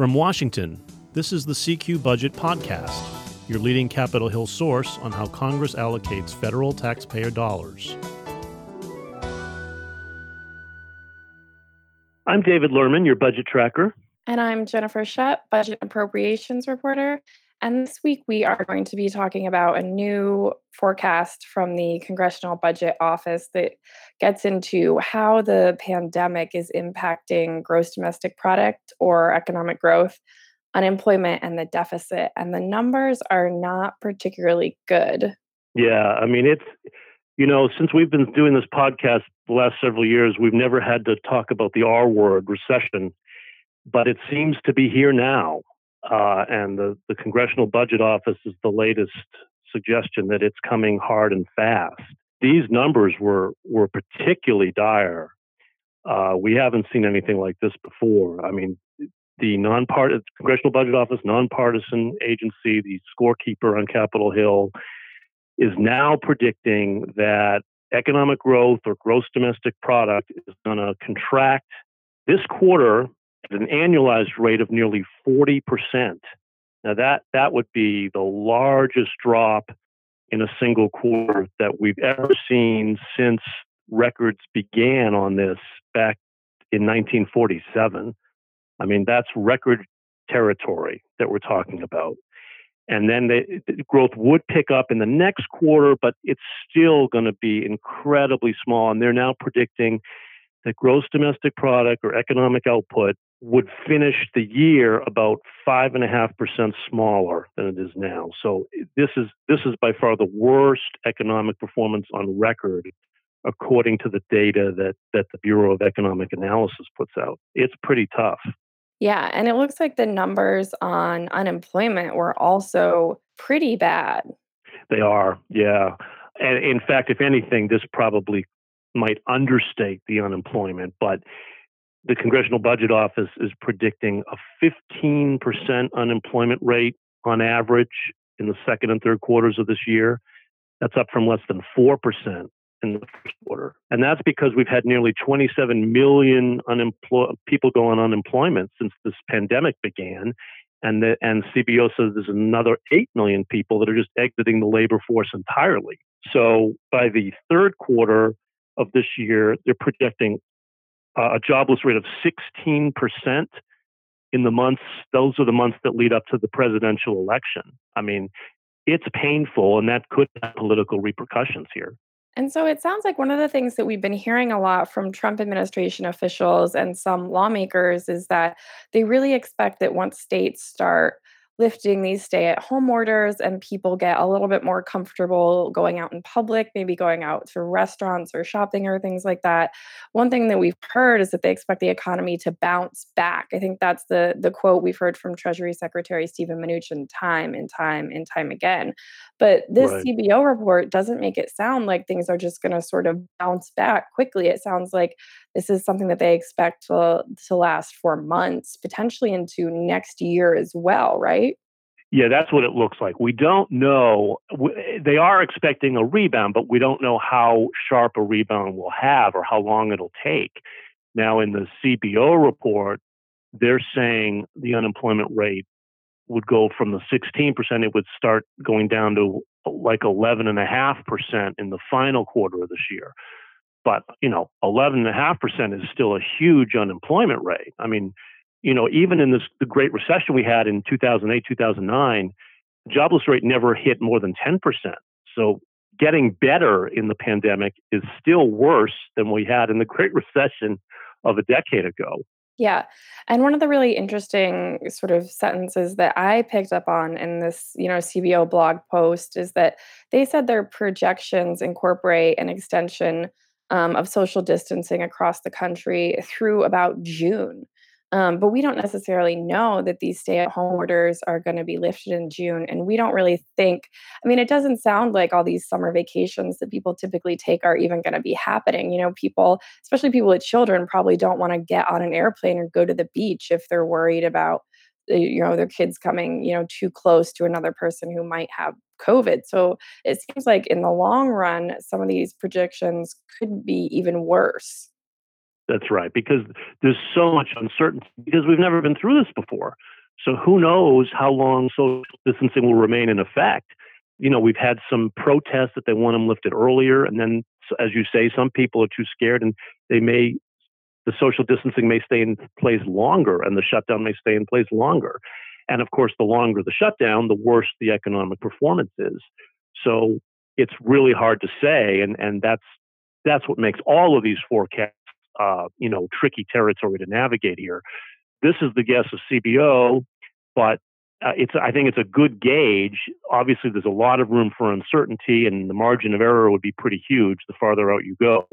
From Washington, this is the CQ Budget Podcast, your leading Capitol Hill source on how Congress allocates federal taxpayer dollars. I'm David Lerman, your budget tracker. And I'm Jennifer Shutt, budget appropriations reporter. And this week we are going to be talking about a new forecast from the Congressional Budget Office that gets into how the pandemic is impacting gross domestic product or economic growth, unemployment, and the deficit. And the numbers are not particularly good. Yeah, I mean, it's, you know, since we've been doing this podcast the last several years, we've never had to talk about the R word, recession, but it seems to be here now. Uh, and the, the Congressional Budget Office is the latest suggestion that it's coming hard and fast. These numbers were were particularly dire. Uh, we haven't seen anything like this before. I mean, the nonpartisan Congressional Budget Office, nonpartisan agency, the scorekeeper on Capitol Hill, is now predicting that economic growth or gross domestic product is going to contract this quarter at an annualized rate of nearly 40%. Now that that would be the largest drop in a single quarter that we've ever seen since records began on this back in 1947. I mean, that's record territory that we're talking about. And then the, the growth would pick up in the next quarter, but it's still going to be incredibly small. And they're now predicting that gross domestic product or economic output would finish the year about five and a half percent smaller than it is now. So this is this is by far the worst economic performance on record, according to the data that that the Bureau of Economic Analysis puts out. It's pretty tough. Yeah, and it looks like the numbers on unemployment were also pretty bad. They are, yeah. And in fact, if anything, this probably might understate the unemployment, but the Congressional Budget Office is predicting a 15% unemployment rate on average in the second and third quarters of this year. That's up from less than 4% in the first quarter. And that's because we've had nearly 27 million people go on unemployment since this pandemic began. And, the, and CBO says there's another 8 million people that are just exiting the labor force entirely. So by the third quarter of this year, they're projecting uh, a jobless rate of 16% in the months, those are the months that lead up to the presidential election. I mean, it's painful and that could have political repercussions here. And so it sounds like one of the things that we've been hearing a lot from Trump administration officials and some lawmakers is that they really expect that once states start lifting these stay at home orders and people get a little bit more comfortable going out in public, maybe going out to restaurants or shopping or things like that. One thing that we've heard is that they expect the economy to bounce back. I think that's the the quote we've heard from Treasury Secretary Steven Mnuchin time and time and time again. But this right. CBO report doesn't make it sound like things are just going to sort of bounce back quickly. It sounds like this is something that they expect to, to last for months, potentially into next year as well, right? Yeah, that's what it looks like. We don't know. They are expecting a rebound, but we don't know how sharp a rebound will have or how long it'll take. Now, in the CBO report, they're saying the unemployment rate would go from the 16%, it would start going down to like 11.5% in the final quarter of this year. But, you know, 11.5% is still a huge unemployment rate. I mean, you know, even in this the Great Recession we had in 2008, 2009, the jobless rate never hit more than 10%. So getting better in the pandemic is still worse than we had in the Great Recession of a decade ago. Yeah. And one of the really interesting sort of sentences that I picked up on in this, you know, CBO blog post is that they said their projections incorporate an extension um, of social distancing across the country through about June. Um, but we don't necessarily know that these stay at home orders are going to be lifted in June. And we don't really think, I mean, it doesn't sound like all these summer vacations that people typically take are even going to be happening. You know, people, especially people with children, probably don't want to get on an airplane or go to the beach if they're worried about, Uh, you know, their kids coming, you know, too close to another person who might have COVID. So it seems like in the long run, some of these projections could be even worse. That's right. Because there's so much uncertainty because we've never been through this before. So who knows how long social distancing will remain in effect? You know, we've had some protests that they want them lifted earlier, and then, as you say, some people are too scared, and they may the social distancing may stay in place longer, and the shutdown may stay in place longer. And of course, the longer the shutdown, the worse the economic performance is. So it's really hard to say, and and that's that's what makes all of these forecasts, uh, you know, tricky territory to navigate here. This is the guess of CBO, but uh, it's I think it's a good gauge. Obviously, there's a lot of room for uncertainty, and the margin of error would be pretty huge the farther out you go.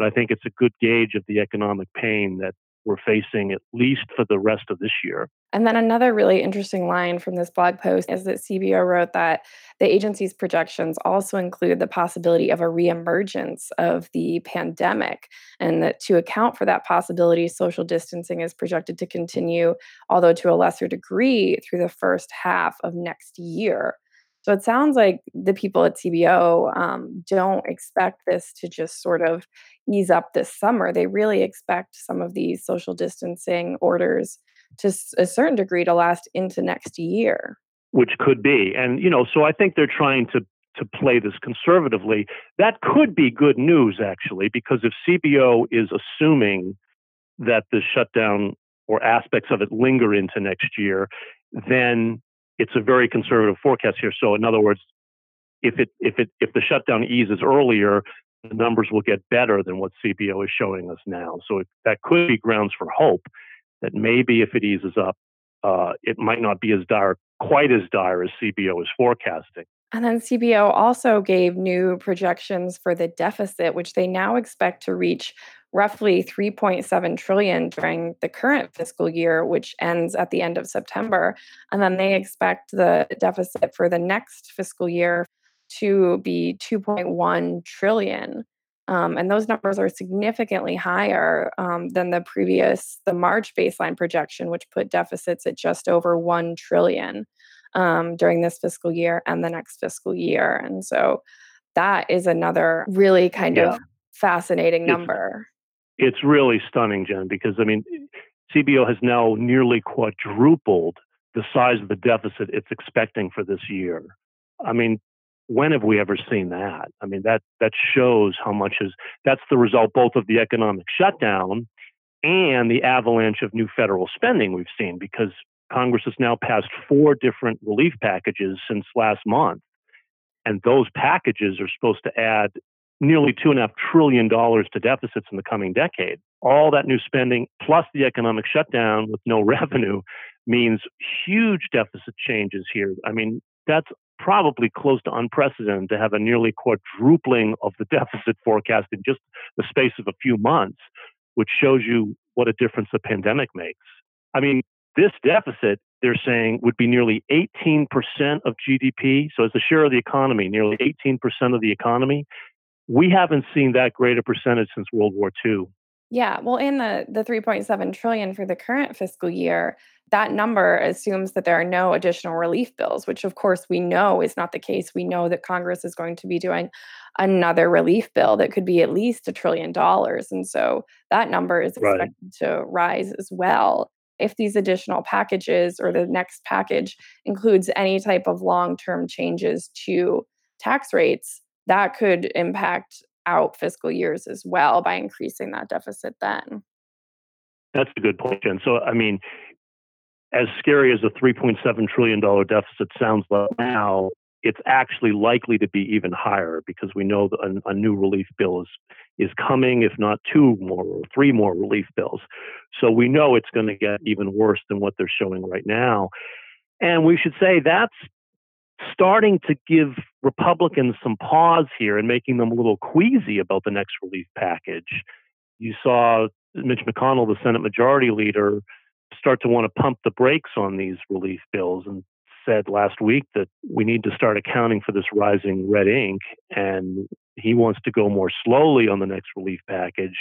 But I think it's a good gauge of the economic pain that we're facing at least for the rest of this year. And then another really interesting line from this blog post is that CBO wrote that the agency's projections also include the possibility of a reemergence of the pandemic, and that to account for that possibility, social distancing is projected to continue, although to a lesser degree, through the first half of next year. So it sounds like the people at CBO um, don't expect this to just sort of ease up this summer. They really expect some of these social distancing orders to a certain degree to last into next year. Which could be. And, you know, so I think they're trying to to play this conservatively. That could be good news, actually, because if CBO is assuming that the shutdown or aspects of it linger into next year, then it's a very conservative forecast here. So, in other words, if it if it if the shutdown eases earlier, the numbers will get better than what CBO is showing us now. So it, that could be grounds for hope that maybe if it eases up, uh, it might not be as dire, quite as dire as CBO is forecasting. And then CBO also gave new projections for the deficit, which they now expect to reach roughly 3.7 trillion during the current fiscal year which ends at the end of September. And then they expect the deficit for the next fiscal year to be 2.1 trillion. Um, and those numbers are significantly higher um, than the previous the march baseline projection which put deficits at just over 1 trillion um, during this fiscal year and the next fiscal year. And so that is another really kind yeah. of fascinating number it's really stunning, Jen, because I mean, CBO has now nearly quadrupled the size of the deficit it's expecting for this year. I mean, when have we ever seen that? I mean, that that shows how much is that's the result both of the economic shutdown and the avalanche of new federal spending we've seen because Congress has now passed four different relief packages since last month. And those packages are supposed to add nearly two and a half trillion dollars to deficits in the coming decade. All that new spending plus the economic shutdown with no revenue means huge deficit changes here. I mean, that's probably close to unprecedented to have a nearly quadrupling of the deficit forecast in just the space of a few months, which shows you what a difference the pandemic makes. I mean, this deficit, they're saying, would be nearly 18% of GDP. So, as a share of the economy, nearly 18% of the economy we haven't seen that great a percentage since World War II. Yeah, well, in the the 3.7 trillion for the current fiscal year, that number assumes that there are no additional relief bills, which of course we know is not the case. We know that Congress is going to be doing another relief bill that could be at least a trillion dollars, and so that number is expected right. to rise as well. If these additional packages or the next package includes any type of long-term changes to tax rates, that could impact out fiscal years as well by increasing that deficit then. That's a good point. So, I mean, as scary as a $3.7 trillion deficit sounds like now, it's actually likely to be even higher because we know a, a, new relief bill is is coming, if not two more or three more relief bills. So we know it's going to get even worse than what they're showing right now. And we should say that's starting to give Republicans some pause here and making them a little queasy about the next relief package. You saw Mitch McConnell, the Senate Majority Leader, start to want to pump the brakes on these relief bills and said last week that we need to start accounting for this rising red ink and he wants to go more slowly on the next relief package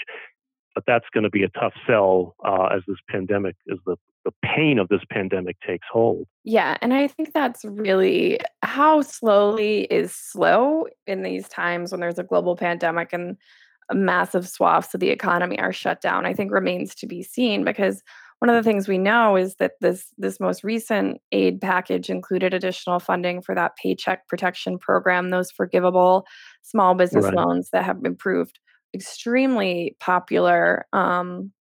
but that's going to be a tough sell uh, as this pandemic, as the, the pain of this pandemic takes hold. Yeah. And I think that's really how slowly is slow in these times when there's a global pandemic. And massive swaths of the economy are shut down, I think remains to be seen because one of the things we know is that this this most recent aid package included additional funding for that paycheck protection program, those forgivable small business Right. loans that have been proved extremely popular. Um,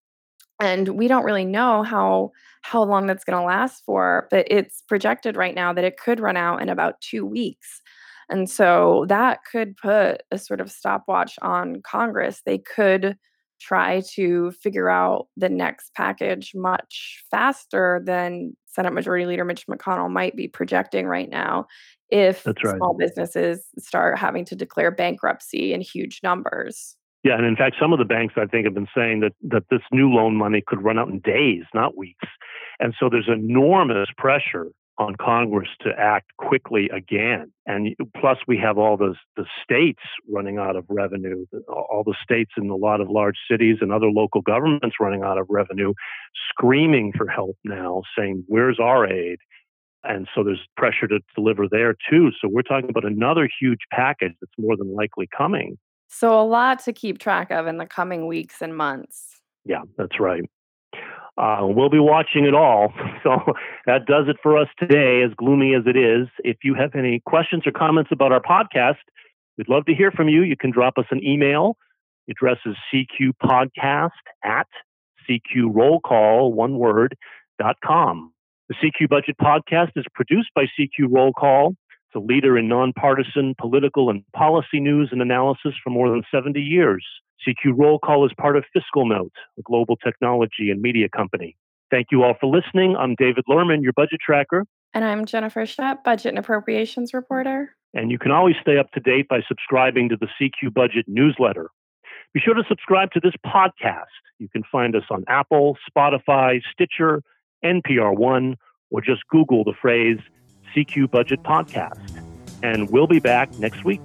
and we don't really know how how long that's going to last for but it's projected right now that it could run out in about 2 weeks and so that could put a sort of stopwatch on congress they could try to figure out the next package much faster than senate majority leader mitch mcconnell might be projecting right now if right. small businesses start having to declare bankruptcy in huge numbers Yeah, and in fact, some of the banks I think have been saying that that this new loan money could run out in days, not weeks. And so there's enormous pressure on Congress to act quickly again. And plus, we have all those the states running out of revenue, all the states in a lot of large cities and other local governments running out of revenue, screaming for help now, saying, "Where's our aid?" And so there's pressure to deliver there too. So we're talking about another huge package that's more than likely coming. So, a lot to keep track of in the coming weeks and months. Yeah, that's right. Uh, we'll be watching it all. So that does it for us today, as gloomy as it is. If you have any questions or comments about our podcast, we'd love to hear from you. You can drop us an email. The address is cqpodcast at cqrollcall, one word, dot com. The CQ Budget Podcast is produced by CQ Roll Call. It's a leader in nonpartisan political and policy news and analysis for more than 70 years. CQ Roll Call is part of Fiscal Note, a global technology and media company. Thank you all for listening. I'm David Lerman, your budget tracker, And I'm Jennifer Shutt, budget and appropriations reporter. and you can always stay up to date by subscribing to the CQ Budget newsletter. Be sure to subscribe to this podcast. You can find us on Apple, Spotify, Stitcher, NPR One, or just Google the phrase CQ Budget Podcast. And we'll be back next week.